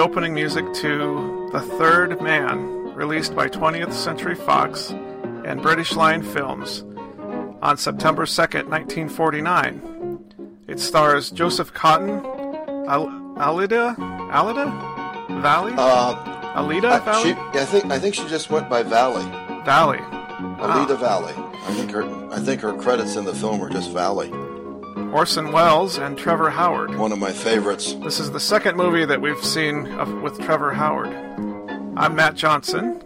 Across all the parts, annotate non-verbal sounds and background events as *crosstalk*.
That was the opening music to The Third Man, released by 20th Century Fox and British Lion Films on September 2nd, 1949. It stars Joseph Cotten, Al- Alida, Alida Valli, Uh, Alida I, Valli, she, I think I think she just went by Valli, Valli. Alida Valli. I think her I think her credits in the film are just Valli. Orson Welles and Trevor Howard. One of my favorites. This is the second movie that we've seen of, with Trevor Howard. I'm Matt Johnson,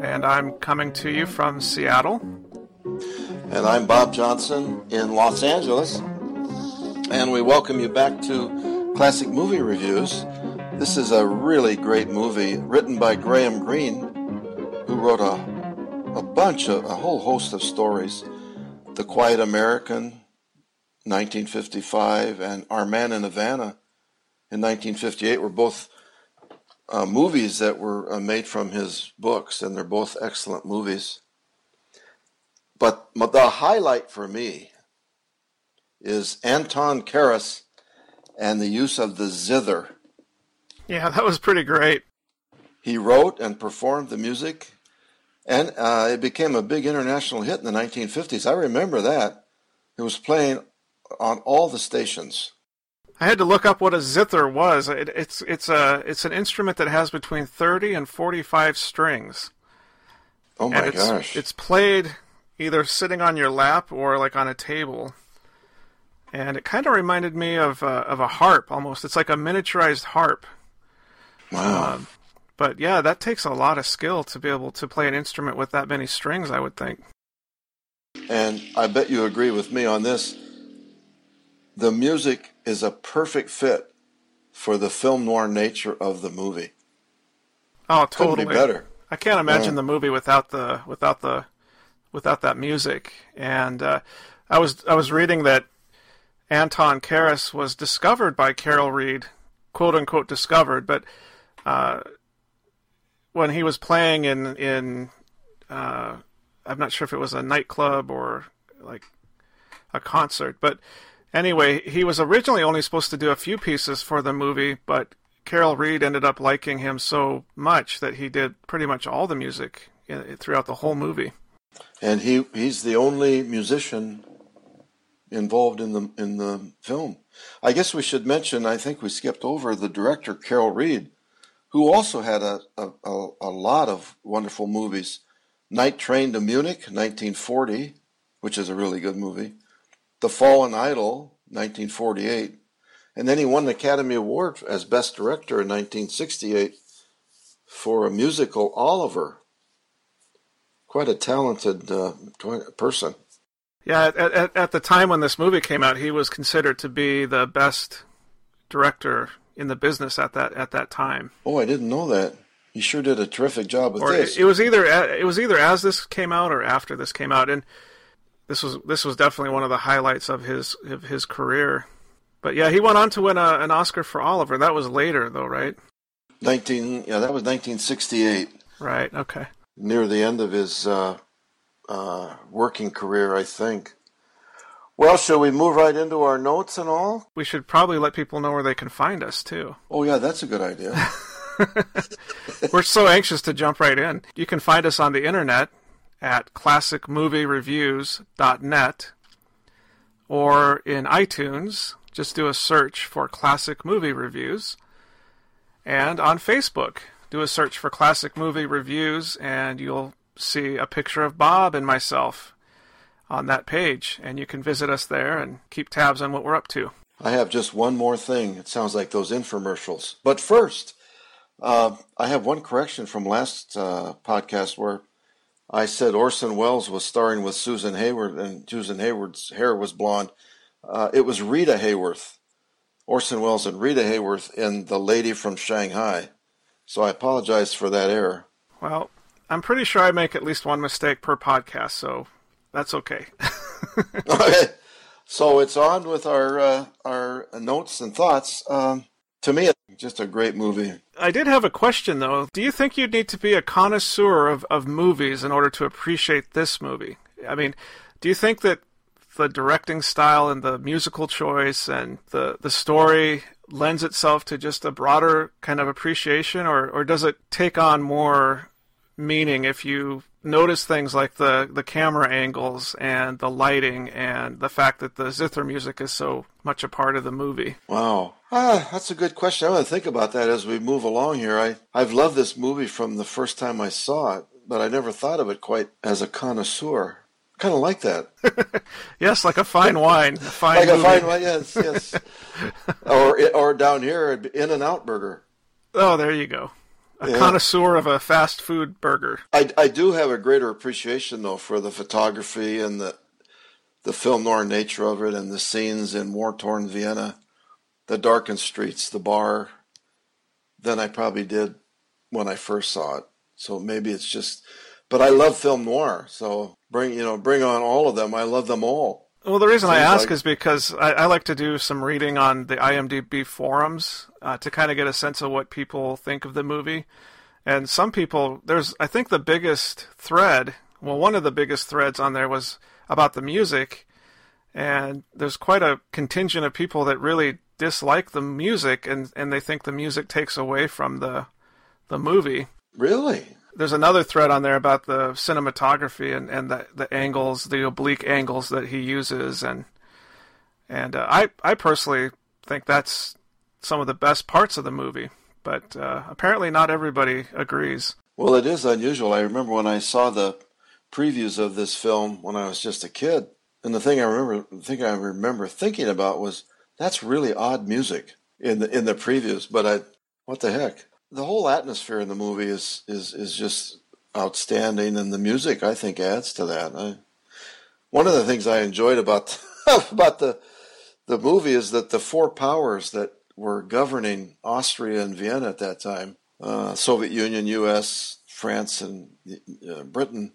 and I'm coming to you from Seattle. And I'm Bob Johnson in Los Angeles. And we welcome you back to Classic Movie Reviews. This is a really great movie written by Graham Greene, who wrote a, a bunch of, a whole host of stories. The Quiet American, 1955, and Our Man in Havana in 1958 were both uh, movies that were uh, made from his books, and they're both excellent movies. But the highlight for me is Anton Karas and the use of the zither. Yeah, that was pretty great. He wrote and performed the music, and uh, it became a big international hit in the 1950s. I remember that. It was playing on all the stations. I had to look up what a zither was. It, it's it's a it's an instrument that has between 30 and 45 strings. Oh my and it's, gosh. It's played either sitting on your lap or like on a table. And it kind of reminded me of uh, of a harp almost. It's like a miniaturized harp. wow. Um, but yeah, that takes a lot of skill to be able to play an instrument with that many strings, I would think. And I bet you agree with me on this. The music is a perfect fit for the film noir nature of the movie. Oh, Couldn't totally. be better. I can't imagine Yeah. the movie without the without the without that music. And uh, I was I was reading that Anton Karas was discovered by Carol Reed, quote unquote discovered, but uh, when he was playing in in uh, I'm not sure if it was a nightclub or like a concert, but anyway, he was originally only supposed to do a few pieces for the movie, but Carol Reed ended up liking him so much that he did pretty much all the music uh, throughout the whole movie. And he, he's the only musician involved in the in the film. I guess we should mention, I think we skipped over the director Carol Reed, who also had a, a, a, a lot of wonderful movies. Night Train to Munich, 1940, which is a really good movie. The Fallen Idol, 1948. And then he won an Academy Award as Best Director in 1968 for a musical, Oliver. Quite a talented uh, person. Yeah, at, at, at the time when this movie came out, he was considered to be the best director in the business at that at that time. Oh, I didn't know that. He sure did a terrific job with Or this. it, it was either it was either as this came out or after this came out, and this was this was definitely one of the highlights of his of his career. But yeah, he went on to win a, an Oscar for Oliver. That was later, though, right? 19, yeah, that was 1968, Right. Okay. near the end of his uh, uh, working career, I think. Well, shall we move right into our notes and all? We should probably let people know where they can find us too. Oh, yeah, that's a good idea. *laughs* We're so anxious to jump right in. You can find us on the internet at classicmoviereviews.net or in iTunes. Just do a search for Classic Movie Reviews. And on Facebook, do a search for Classic Movie Reviews and you'll see a picture of Bob and myself on that page. And you can visit us there and keep tabs on what we're up to. I have just one more thing. It sounds like those infomercials. But first, uh, I have one correction from last uh, podcast where I said Orson Welles was starring with Susan Hayward and Susan Hayward's hair was blonde. Uh, it was Rita Hayworth. Orson Welles and Rita Hayworth in The Lady from Shanghai. So I apologize for that error. Well, I'm pretty sure I make at least one mistake per podcast, so that's okay. *laughs* okay. So it's on with our uh, our notes and thoughts. Um, to me, it's just a great movie. I did have a question though. Do you think you'd need to be a connoisseur of, of movies in order to appreciate this movie? I mean, do you think that the directing style and the musical choice and the, the story lends itself to just a broader kind of appreciation, or, or does it take on more meaning if you notice things like the, the camera angles and the lighting and the fact that the zither music is so much a part of the movie? Wow. Ah, that's a good question. I'm going to think about that as we move along here. I, I've loved this movie from the first time I saw it, but I never thought of it quite as a connoisseur. Kind of like that. *laughs* yes, like a fine wine. A fine like movie. a fine wine, yes, yes. *laughs* or, or down here, In-N-Out Burger. Oh, there you go. A yeah. connoisseur of a fast food burger. I, I do have a greater appreciation, though, for the photography and the the film noir nature of it and the scenes in war torn Vienna, the darkened streets, the bar, than I probably did when I first saw it. So maybe it's just, but I love film noir. So bring you know bring on all of them. I love them all. Well, the reason I ask like... is because I, I, like to do some reading on the IMDb forums uh, to kind of get a sense of what people think of the movie. And some people, there's, I think the biggest thread, well, one of the biggest threads on there was about the music. And there's quite a contingent of people that really dislike the music and, and they think the music takes away from the, the movie. Really? There's another thread on there about the cinematography and, and the, the angles, the oblique angles that he uses, and and uh, I I personally think that's some of the best parts of the movie, but uh, apparently not everybody agrees. Well, it is unusual. I remember when I saw the previews of this film when I was just a kid, and the thing I remember, the thing I remember thinking about was that's really odd music in the in the previews. But I, what the heck? The whole atmosphere in the movie is is is just outstanding, and the music I think adds to that. I, one of the things I enjoyed about *laughs* about the the movie is that the four powers that were governing Austria and Vienna at that time, uh, Soviet Union, U.S., France, and uh, Britain,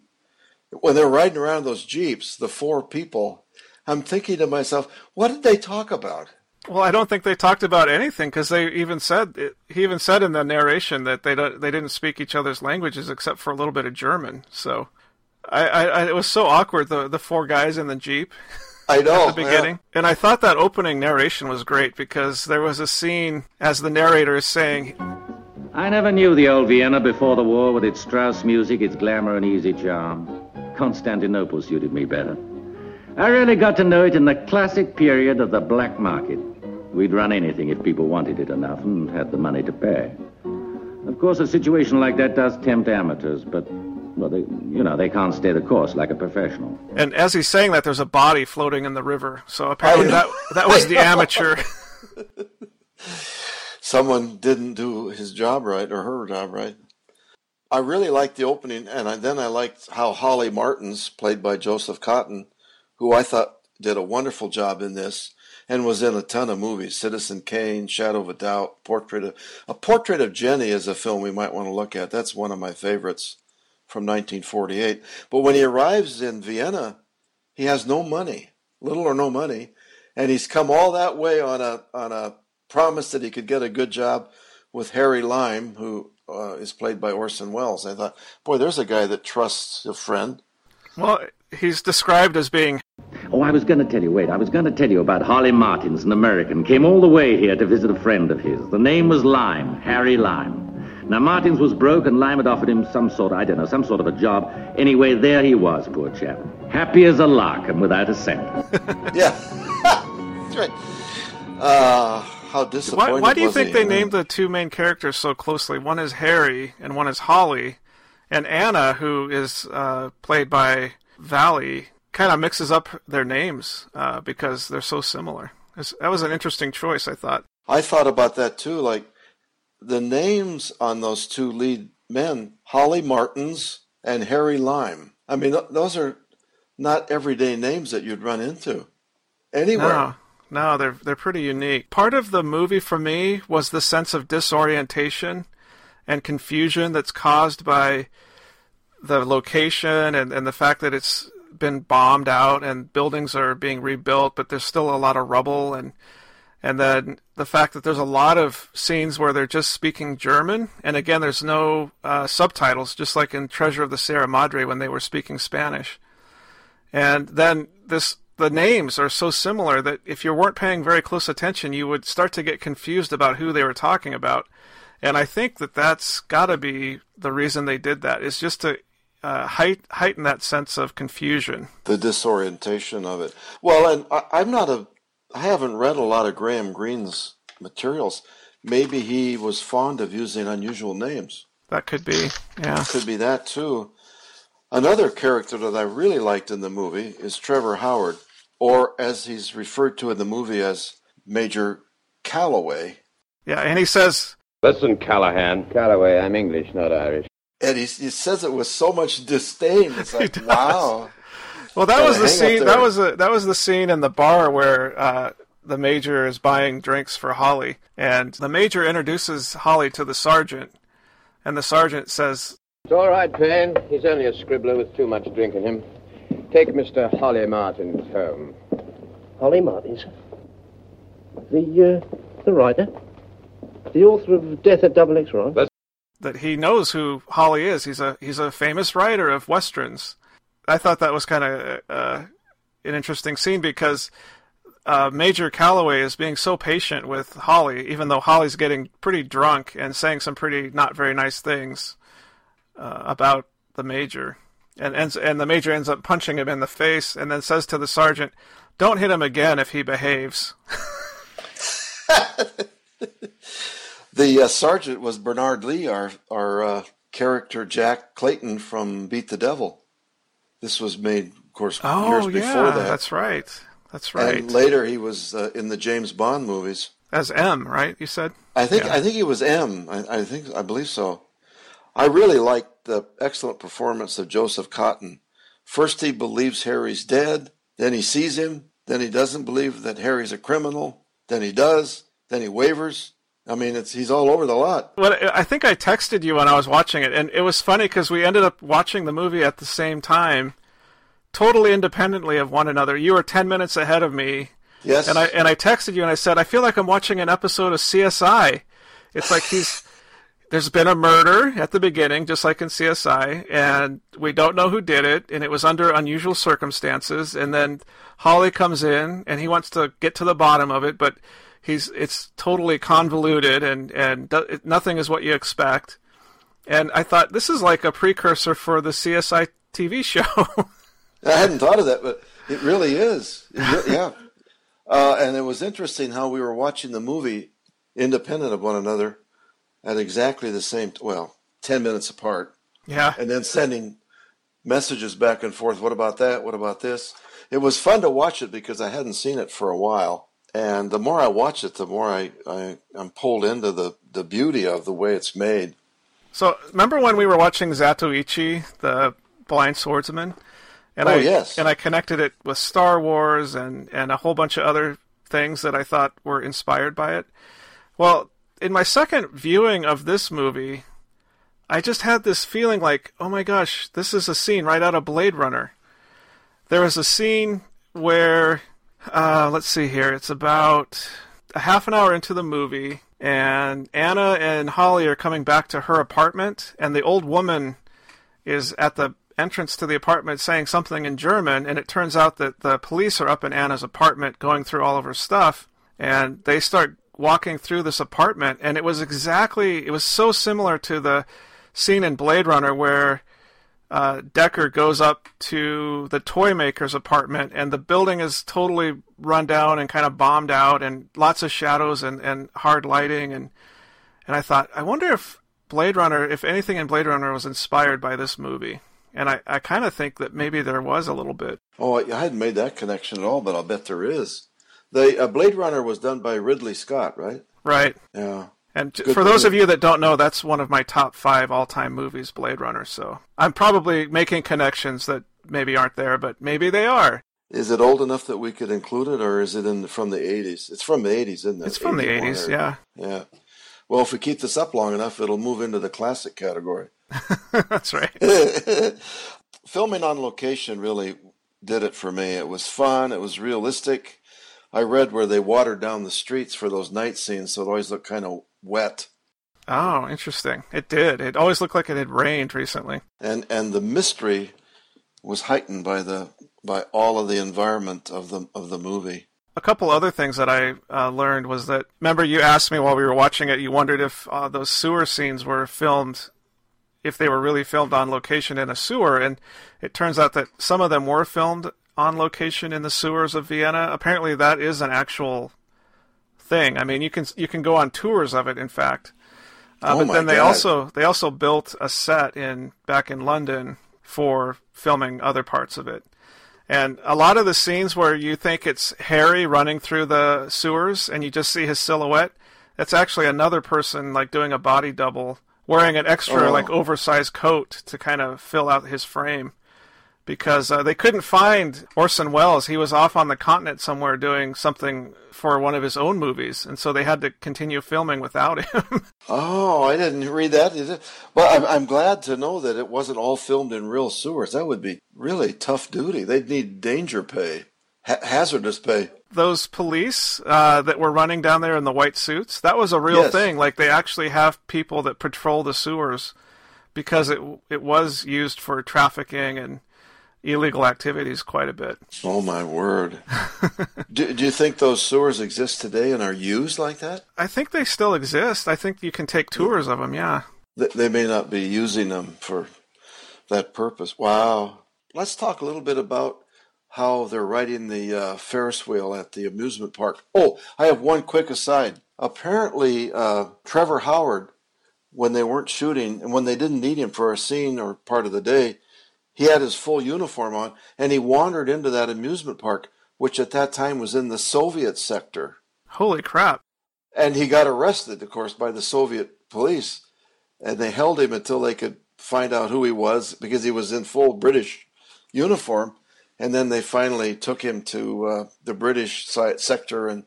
when they're riding around those jeeps, the four people, I'm thinking to myself, what did they talk about? Well, I don't think they talked about anything because they even said he even said in the narration that they don't, they didn't speak each other's languages except for a little bit of German. So, I, I it was so awkward the the four guys in the jeep. I know *laughs* at the beginning, yeah. and I thought that opening narration was great because there was a scene as the narrator is saying. I never knew the old Vienna before the war with its Strauss music, its glamour and easy charm. Constantinople suited me better. I really got to know it in the classic period of the black market. We'd run anything if people wanted it enough and had the money to pay. Of course, a situation like that does tempt amateurs, but, well, they, you know, they can't stay the course like a professional. And as he's saying that, there's a body floating in the river. So apparently that, that was the *laughs* amateur. *laughs* Someone didn't do his job right or her job right. I really liked the opening, and I, then I liked how Holly Martins, played by Joseph Cotten, who I thought did a wonderful job in this, and was in a ton of movies. Citizen Kane, Shadow of a Doubt, Portrait of a Portrait of Jennie is a film we might want to look at. That's one of my favorites from 1948. But when he arrives in Vienna, he has no money, little or no money, and he's come all that way on a on a promise that he could get a good job with Harry Lime, who uh, is played by Orson Welles. I thought, boy, there's a guy that trusts a friend. Well, he's described as being. Oh, I was going to tell you, wait, I was going to tell you about Holly Martins, an American, came all the way here to visit a friend of his. The name was Lime, Harry Lime. Now, Martins was broke, and Lime had offered him some sort, I don't know, some sort of a job. Anyway, there he was, poor chap. Happy as a lark and without a cent. *laughs* yeah. *laughs* That's right. Uh, how disappointing Why, why do you think he? they named the two main characters so closely? One is Harry, and one is Holly. And Anna, who is uh, played by Valli kind of mixes up their names uh, because they're so similar. It's, that was an interesting choice, I thought. I thought about that too. Like the names on those two lead men, Holly Martins and Harry Lime. I mean, th- those are not everyday names that you'd run into anywhere. No. No, they're they're pretty unique. Part of the movie for me was the sense of disorientation and confusion that's caused by the location and, and the fact that it's been bombed out and buildings are being rebuilt, but there's still a lot of rubble and and then the fact that there's a lot of scenes where they're just speaking German, and again, there's no uh, subtitles, just like in Treasure of the Sierra Madre when they were speaking Spanish. And then this the names are so similar that if you weren't paying very close attention, you would start to get confused about who they were talking about. And I think that that's got to be the reason they did that. Is just to uh, height, heighten that sense of confusion. The disorientation of it. Well, and I, I'm not a. I haven't read a lot of Graham Greene's materials. Maybe he was fond of using unusual names. That could be, yeah. Could be that too. Another character that I really liked in the movie is Trevor Howard, or as he's referred to in the movie as Major Calloway. Yeah, and he says, Listen, Callahan. Calloway, I'm English, not Irish. And he, he says it with so much disdain. It's *laughs* like, wow. Well, that was the scene. That was a, that was the scene in the bar where uh, the major is buying drinks for Holly, and the major introduces Holly to the sergeant, and the sergeant says, It's all right, Paine. He's only a scribbler with too much drink in him. Take Mr. Holly Martins home. Holly Martins. The, uh, the writer? The author of Death at Double X, right? That he knows who Holly is. He's a he's a famous writer of westerns. I thought that was kind of uh, an interesting scene because uh, Major Calloway is being so patient with Holly, even though Holly's getting pretty drunk and saying some pretty not very nice things uh, about the major, and and and the major ends up punching him in the face, and then says to the sergeant, "Don't hit him again if he behaves." *laughs* *laughs* The uh, sergeant was Bernard Lee, our our uh, character Jack Clayton from Beat the Devil. This was made, of course, years oh before that. that's right. That's right. And later, he was uh, in the James Bond movies. As M, right? You said. I think Yeah. I think he was M. I, I think I believe so. I really liked the excellent performance of Joseph Cotten. First, he believes Harry's dead. Then he sees him. Then he doesn't believe that Harry's a criminal. Then he does. Then he wavers. I mean, it's he's all over the lot. Well, I think I texted you when I was watching it, and it was funny because we ended up watching the movie at the same time, totally independently of one another. You were ten minutes ahead of me, Yes. and I and I texted you and I said I feel like I'm watching an episode of CSI. It's like he's there's been a murder at the beginning, just like in CSI, and we don't know who did it, and it was under unusual circumstances. And then Holly comes in, and he wants to get to the bottom of it, but he's it's totally convoluted, and and do, it, nothing is what you expect. And I thought this is like a precursor for the CSI TV *laughs* show. I hadn't thought of that, but it really is. It re- yeah. Uh, and it was interesting how we were watching the movie independent of one another at exactly the same, well, 10 minutes apart, yeah, and then sending messages back and forth. What about that? What about this? It was fun to watch it because I hadn't seen it for a while. And the more I watch it, the more I, I, I'm pulled into the, the beauty of the way it's made. So remember when we were watching Zatoichi, the blind swordsman? And Oh, I, yes. And I connected it with Star Wars and, and a whole bunch of other things that I thought were inspired by it. Well, in my second viewing of this movie, I just had this feeling like, oh my gosh, this is a scene right out of Blade Runner. There was a scene where, uh, let's see here, it's about a half an hour into the movie, and Anna and Holly are coming back to her apartment, and the old woman is at the entrance to the apartment saying something in German, and it turns out that the police are up in Anna's apartment going through all of her stuff, and they start walking through this apartment, and it was exactly, it was so similar to the scene in Blade Runner where uh, Decker goes up to the toy maker's apartment, and the building is totally run down and kind of bombed out, and lots of shadows and, and hard lighting, and and I thought, I wonder if Blade Runner, if anything in Blade Runner was inspired by this movie, and I, I kind of think that maybe there was a little bit. Oh, I hadn't made that connection at all, but I'll bet there is. The uh, Blade Runner was done by Ridley Scott, right? Right. Yeah. And Good for those of you that don't know, that's one of my top five all-time movies, Blade Runner. So I'm probably making connections that maybe aren't there, but maybe they are. Is it old enough that we could include it, or is it in from the '80s? It's from the '80s, isn't it? It's from the '80s, or- yeah. Yeah. Well, if we keep this up long enough, it'll move into the classic category. *laughs* that's right. *laughs* Filming on location really did it for me. It was fun. It was realistic. I read where they watered down the streets for those night scenes, so it always looked kind of wet. Oh, interesting. It did. It always looked like it had rained recently. and and the mystery was heightened by the by all of the environment of the of the movie. A couple other things that I uh, learned was that remember you asked me while we were watching it, you wondered if uh, those sewer scenes were filmed, if they were really filmed on location in a sewer, and it turns out that some of them were filmed on location in the sewers of Vienna. Apparently, that is an actual thing. I mean, you can you can go on tours of it. In fact, uh, Oh but then they God. also they also built a set in back in London for filming other parts of it. And a lot of the scenes where you think it's Harry running through the sewers and you just see his silhouette, it's actually another person like doing a body double wearing an extra Oh. like oversized coat to kind of fill out his frame because uh, they couldn't find Orson Welles. He was off on the continent somewhere doing something for one of his own movies, and so they had to continue filming without him. *laughs* Oh, I didn't read that. Well, I'm, I'm glad to know that it wasn't all filmed in real sewers. That would be really tough duty. They'd need danger pay, ha- hazardous pay. Those police uh, that were running down there in the white suits, that was a real Yes. thing. Like they actually have people that patrol the sewers because it it was used for trafficking and illegal activities quite a bit. Oh my word! *laughs* do, do you think those sewers exist today and are used like that? I think they still exist. I think you can take tours of them. Yeah. Th- They may not be using them for that purpose. Wow. Let's talk a little bit about how they're riding the uh, Ferris wheel at the amusement park. Oh, I have one quick aside. Apparently, uh, Trevor Howard, when they weren't shooting and when they didn't need him for a scene or part of the day, he had his full uniform on and he wandered into that amusement park, which at that time was in the Soviet sector. Holy crap. And he got arrested, of course, by the Soviet police. And they held him until they could find out who he was because he was in full British uniform. And then they finally took him to uh, the British sector and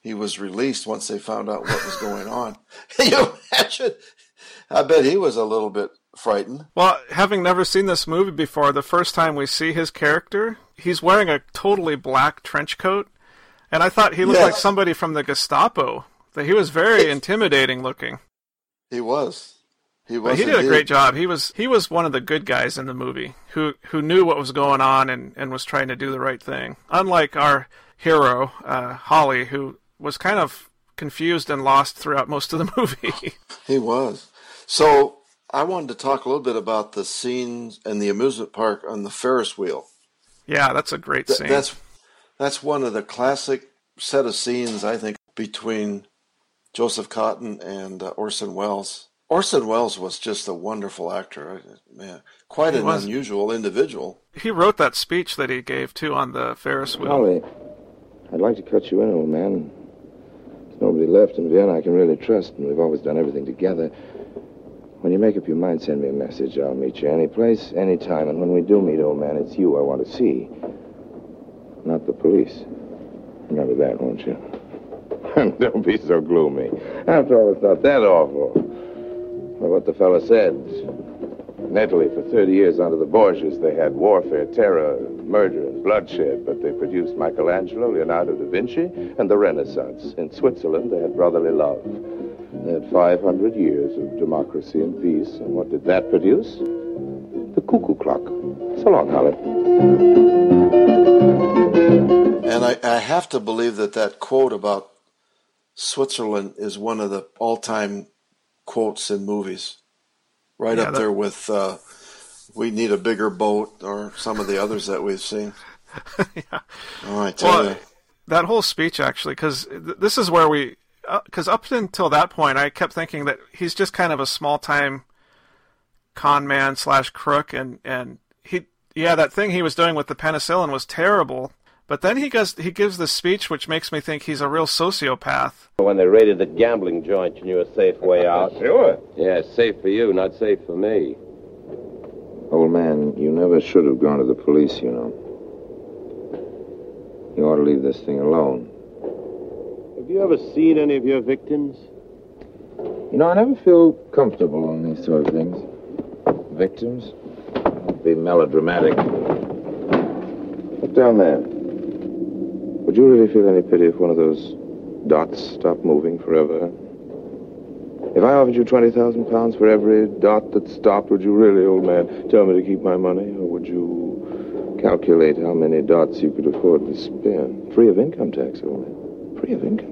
he was released once they found out what was going on. *laughs* Can you imagine? I bet he was a little bit frightened. Well, having never seen this movie before, the first time we see his character, he's wearing a totally black trench coat, and I thought he looked Yes. like somebody from the Gestapo. That he was very intimidating looking. He was. He was. But he did a great job. He was he was one of the good guys in the movie who who knew what was going on and, and was trying to do the right thing. Unlike our hero, uh, Holly, who was kind of confused and lost throughout most of the *laughs* movie. He was. So I wanted to talk a little bit about the scenes in the amusement park on the Ferris wheel. yeah, that's a great Th- scene. That's that's one of the classic set of scenes I think between Joseph Cotten and uh, Orson Welles. Orson Welles was just a wonderful actor. Man, quite He an was. unusual individual. he wrote that speech that he gave too on the Ferris wheel. Holly, I'd like to cut you in, old man. There's nobody left in Vienna I can really trust, and we've always done everything together. When you make up your mind, send me a message. I'll meet you any place, any time. And when we do meet, old man, it's you I want to see, not the police. Remember that, won't you? *laughs* Don't be so gloomy. After all, it's not that awful. Well, what the fella said. In Italy, for 30 years under the Borgias, they had warfare, terror, murder, and bloodshed, but they produced Michelangelo, Leonardo da Vinci, and the Renaissance. In Switzerland, they had brotherly love. They had 500 years of democracy and peace, and what did that produce? The cuckoo clock. So long, Holly. And I, I have to believe that that quote about Switzerland is one of the all-time quotes in movies, right Yeah, up that- there with uh, "We need a bigger boat" or some of the others that we've seen. *laughs* Oh, I tell Well, you. that whole speech actually, because th- this is where we, Uh, because up until that point, I kept thinking that he's just kind of a small time con man slash crook, and and he, yeah, that thing he was doing with the penicillin was terrible. But then he goes, he gives this speech which makes me think he's a real sociopath. When they raided the gambling joint, you knew a safe way *laughs* out. Sure. Yeah, safe for you, not safe for me. Old man, you never should have gone to the police, you know. You ought to leave this thing alone. Have you ever seen any of your victims? You know, I never feel comfortable on these sort of things. Victims? Don't be melodramatic. Look down there. Would you really feel any pity if one of those dots stopped moving forever? If I offered you 20,000 pounds for every dot that stopped, would you really, old man, tell me to keep my money? Or would you Calculate how many dots you could afford to spare. Free of income tax, only. Free of income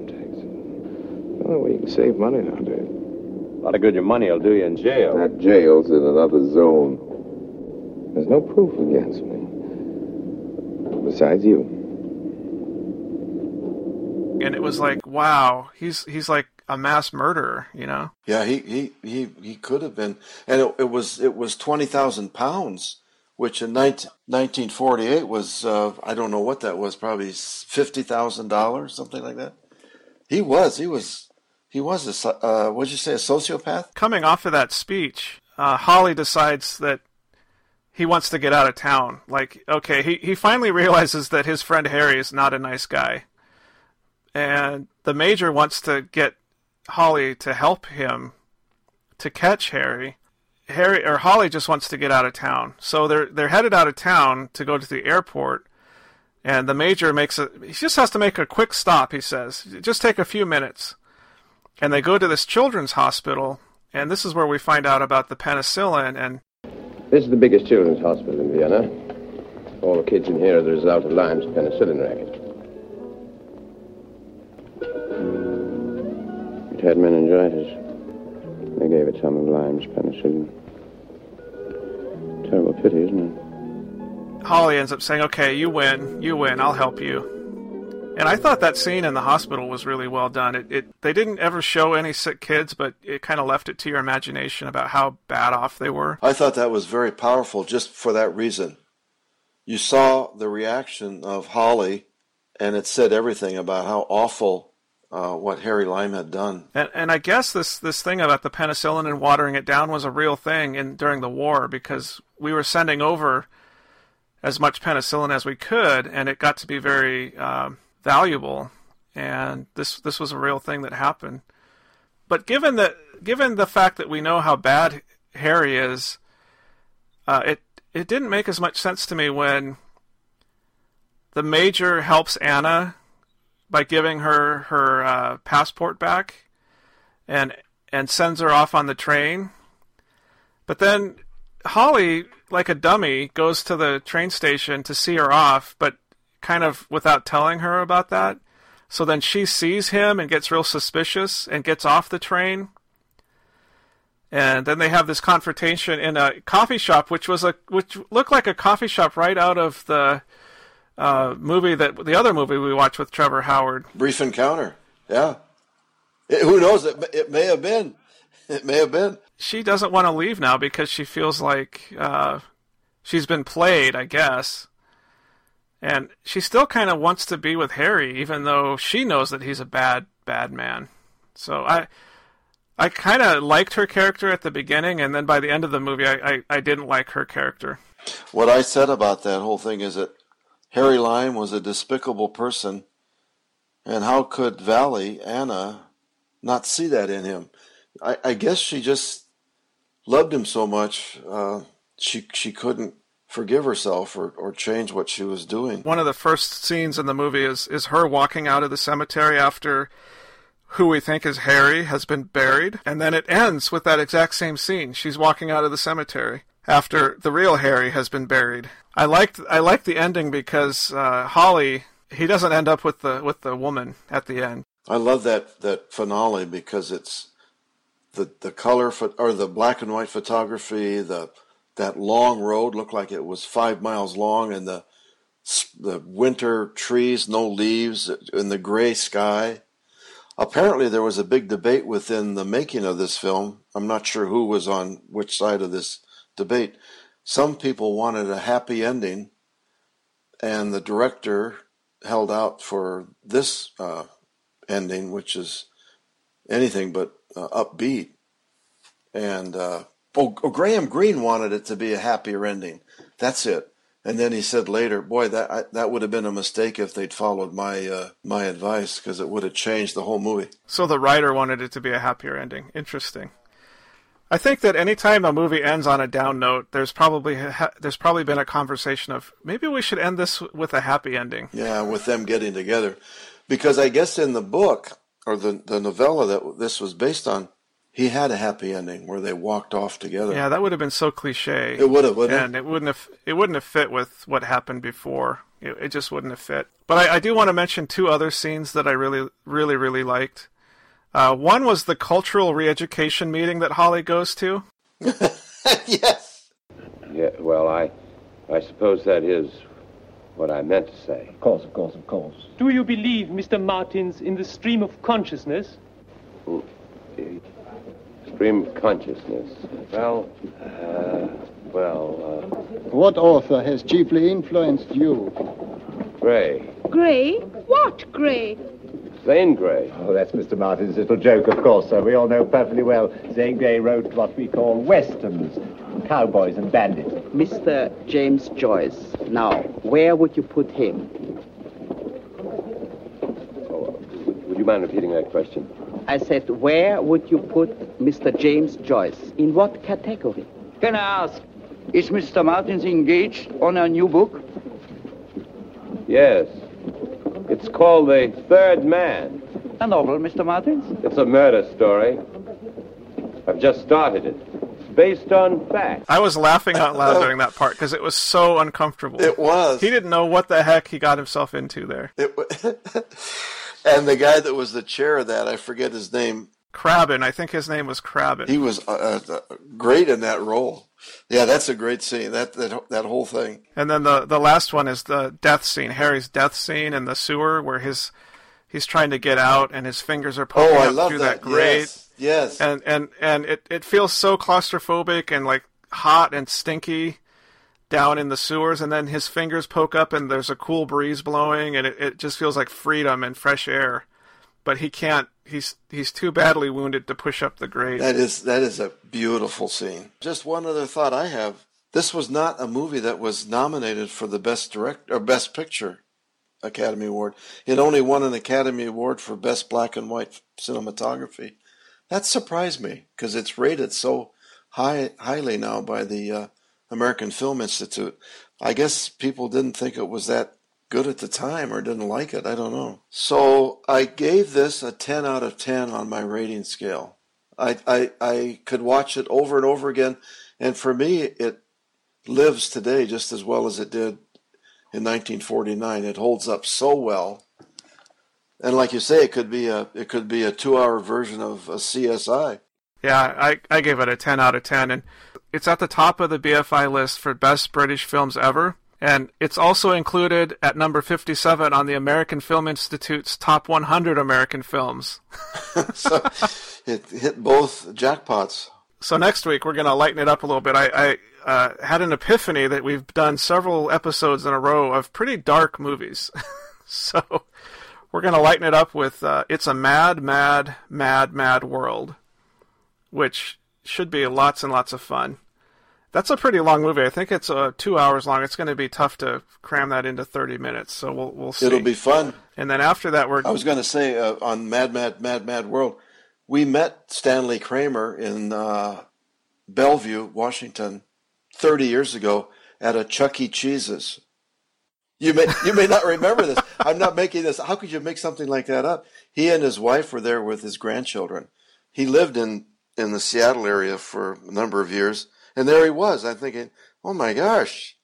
tax. The only way you can save money nowadays. A lot of good your money will do you in jail. That jail's in another zone. There's no proof against me. Besides you. And it was like, wow, he's he's like a mass murderer, you know? Yeah, he he he, he could have been, and it, it was it was twenty thousand pounds, which in 19, 1948 was uh, I don't know what that was, probably fifty thousand dollars, something like that. He was he was he was a uh, what'd you say a sociopath? Coming off of that speech, uh, Holly decides that he wants to get out of town. Like, okay, he, he finally realizes that his friend Harry is not a nice guy. And the major wants to get Holly to help him to catch Harry. Harry or Holly just wants to get out of town. So they're they're headed out of town to go to the airport. And the major makes a he just has to make a quick stop, he says. Just take a few minutes. And they go to this children's hospital, and this is where we find out about the penicillin and This is the biggest children's hospital in Vienna. All the kids in here are the result of Lime's penicillin racket. It had meningitis. They gave it some of Lime's penicillin. Terrible pity, isn't it? Holly ends up saying, "Okay, you win. You win. I'll help you." And I thought that scene in the hospital was really well done. It, it they didn't ever show any sick kids, but it kind of left it to your imagination about how bad off they were. I thought that was very powerful just for that reason. You saw the reaction of Holly, and it said everything about how awful uh, what Harry Lime had done. And and I guess this this thing about the penicillin and watering it down was a real thing in during the war because we were sending over as much penicillin as we could, and it got to be very um, valuable. And this this was a real thing that happened. But given that given the fact that we know how bad Harry is, uh, it it didn't make as much sense to me when the major helps Anna by giving her her uh, passport back and and sends her off on the train. But then Holly, like a dummy, goes to the train station to see her off, but kind of without telling her about that. So then she sees him and gets real suspicious and gets off the train. And then they have this confrontation in a coffee shop, which was a which looked like a coffee shop right out of the uh, movie that the other movie we watched with Trevor Howard. Brief encounter. Yeah. It, who knows? It, it may have been. It may have been. She doesn't want to leave now because she feels like uh, she's been played, I guess. And she still kind of wants to be with Harry, even though she knows that he's a bad, bad man. So I, I kind of liked her character at the beginning, and then by the end of the movie, I, I, I didn't like her character. What I said about that whole thing is that Harry Lime was a despicable person, and how could Valli, Anna, not see that in him? I, I guess she just loved him so much, uh, she she couldn't forgive herself or, or change what she was doing. One of the first scenes in the movie is, is her walking out of the cemetery after who we think is Harry has been buried, and then it ends with that exact same scene. She's walking out of the cemetery after the real Harry has been buried. I liked I liked the ending because uh, Holly he doesn't end up with the with the woman at the end. I love that that finale because it's the the color pho- or the black and white photography, the that long road looked like it was five miles long, and the the winter trees, no leaves, in the gray sky. Apparently, there was a big debate within the making of this film. I'm not sure who was on which side of this debate. Some people wanted a happy ending, and the director held out for this uh, ending, which is anything but uh, upbeat. And uh, oh, oh, Graham Greene wanted it to be a happier ending. That's it. And then he said later, "Boy, that I, that would have been a mistake if they'd followed my uh, my advice because it would have changed the whole movie." So the writer wanted it to be a happier ending. Interesting. I think that anytime a movie ends on a down note, there's probably ha- there's probably been a conversation of maybe we should end this with a happy ending. Yeah, with them getting together, because I guess in the book or the the novella that this was based on, he had a happy ending where they walked off together. Yeah, that would have been so cliche. It would have, wouldn't and it wouldn't have it wouldn't have fit with what happened before. It, it just wouldn't have fit. But I, I, do want to mention two other scenes that I really, really, really liked. Uh, one was the cultural re-education meeting that Holly goes to. *laughs* yes. Yeah. Well, I, I suppose that is what I meant to say. Of course, of course, of course. Do you believe, Mr. Martins, in the stream of consciousness? Stream of consciousness. Well, uh, well. Uh, what author has chiefly influenced you? Gray. Gray? What Gray? Zane Grey. Oh, that's Mr. Martin's little joke, of course, sir. We all know perfectly well Zane Grey wrote what we call westerns, cowboys and bandits. Mr. James Joyce, now, where would you put him? Oh, would you mind repeating that question? I said, where would you put Mr. James Joyce? In what category? Can I ask, is Mr. Martins engaged on a new book? Yes. It's called The Third Man. A novel, Mr. Martins? It's a murder story. I've just started it. It's based on facts. I was laughing out loud during that part because it was so uncomfortable. It was. He didn't know what the heck he got himself into there. It *laughs* and the guy that was the chair of that, I forget his name. Crabbin, I think his name was Crabbin. He was uh, uh, great in that role. Yeah, that's a great scene. That that that whole thing. And then the the last one is the death scene, Harry's death scene in the sewer, where his he's trying to get out and his fingers are poking oh, I up love through that, that grate. Yes. yes. And and and it it feels so claustrophobic and like hot and stinky down in the sewers and then his fingers poke up and there's a cool breeze blowing and it, it just feels like freedom and fresh air but he can't he's he's too badly wounded to push up the grate. That is that is a beautiful scene. Just one other thought I have. This was not a movie that was nominated for the best direct or best picture Academy Award. It only won an Academy Award for best black and white cinematography. That surprised me because it's rated so high highly now by the uh, American Film Institute. I guess people didn't think it was that good at the time or didn't like it. I don't know. So I gave this a 10 out of 10 on my rating scale. I, I, I could watch it over and over again. And for me, it lives today just as well as it did in 1949. It holds up so well. And like you say, it could be a it could be a two hour version of a CSI. Yeah, I, I gave it a 10 out of 10. And it's at the top of the BFI list for best British films ever. And it's also included at number 57 on the American Film Institute's top 100 American films. *laughs* *laughs* so it hit both jackpots. So next week we're going to lighten it up a little bit. I, I uh, had an epiphany that we've done several episodes in a row of pretty dark movies. *laughs* so we're going to lighten it up with uh, It's a Mad, Mad, Mad, Mad World, which should be lots and lots of fun. That's a pretty long movie. I think it's uh, two hours long. It's going to be tough to cram that into thirty minutes. So we'll we'll see. It'll be fun. And then after that, we're. I was going to say uh, on Mad Mad Mad Mad World, we met Stanley Kramer in uh, Bellevue, Washington, thirty years ago at a Chuck E. Cheese's. You may you may not remember this. *laughs* I'm not making this. How could you make something like that up? He and his wife were there with his grandchildren. He lived in in the Seattle area for a number of years and there he was. I'm thinking, oh my gosh,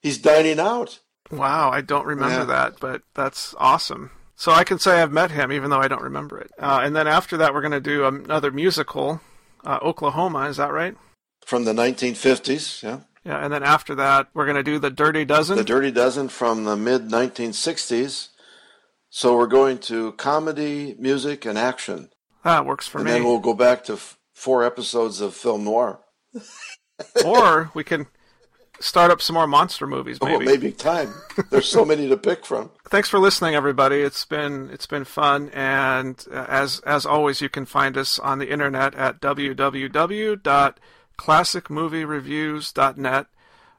he's dining out. Wow, I don't remember yeah. that, but that's awesome. So I can say I've met him, even though I don't remember it. Uh, and then after that, we're going to do another musical, uh, Oklahoma. Is that right? From the 1950s, yeah. Yeah, and then after that, we're going to do the Dirty Dozen. The Dirty Dozen from the mid 1960s. So we're going to comedy, music, and action. That works for and me. And then we'll go back to f- four episodes of film noir. *laughs* or we can start up some more monster movies. Maybe. Oh, maybe time. There's so many to pick from. *laughs* Thanks for listening, everybody. It's been it's been fun, and uh, as as always, you can find us on the internet at www.classicmoviereviews.net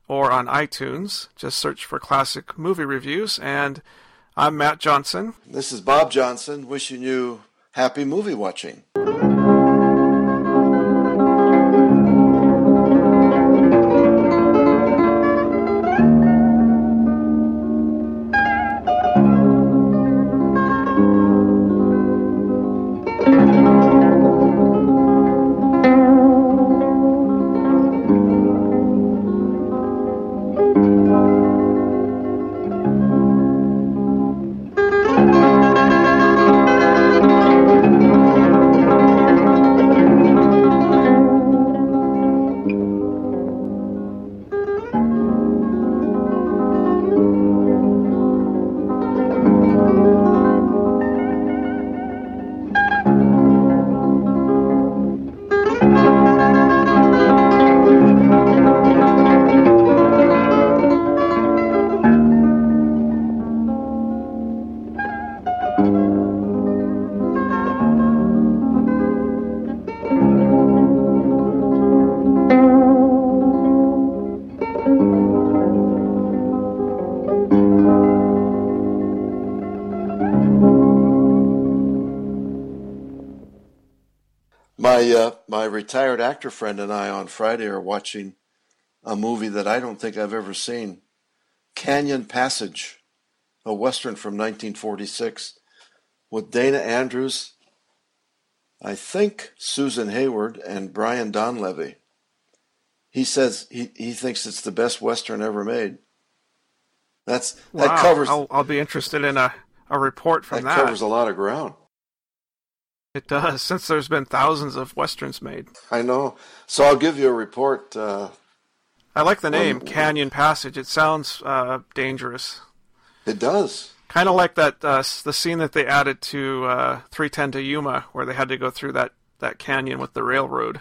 or on iTunes. Just search for Classic Movie Reviews, and I'm Matt Johnson. This is Bob Johnson, wishing you happy movie watching. My uh, my retired actor friend and I on Friday are watching a movie that I don't think I've ever seen, Canyon Passage, a western from 1946, with Dana Andrews, I think Susan Hayward and Brian Donlevy. He says he, he thinks it's the best western ever made. That's Wow, that covers I'll, I'll be interested in a, a report from that that. covers a lot of ground. It does, *laughs* since there's been thousands of westerns made. I know. So I'll give you a report. Uh, I like the name Well, Canyon Passage. It sounds uh, dangerous. it does. Kind of like that uh, the scene that they added to uh, 310 to Yuma, where they had to go through that, that canyon with the railroad.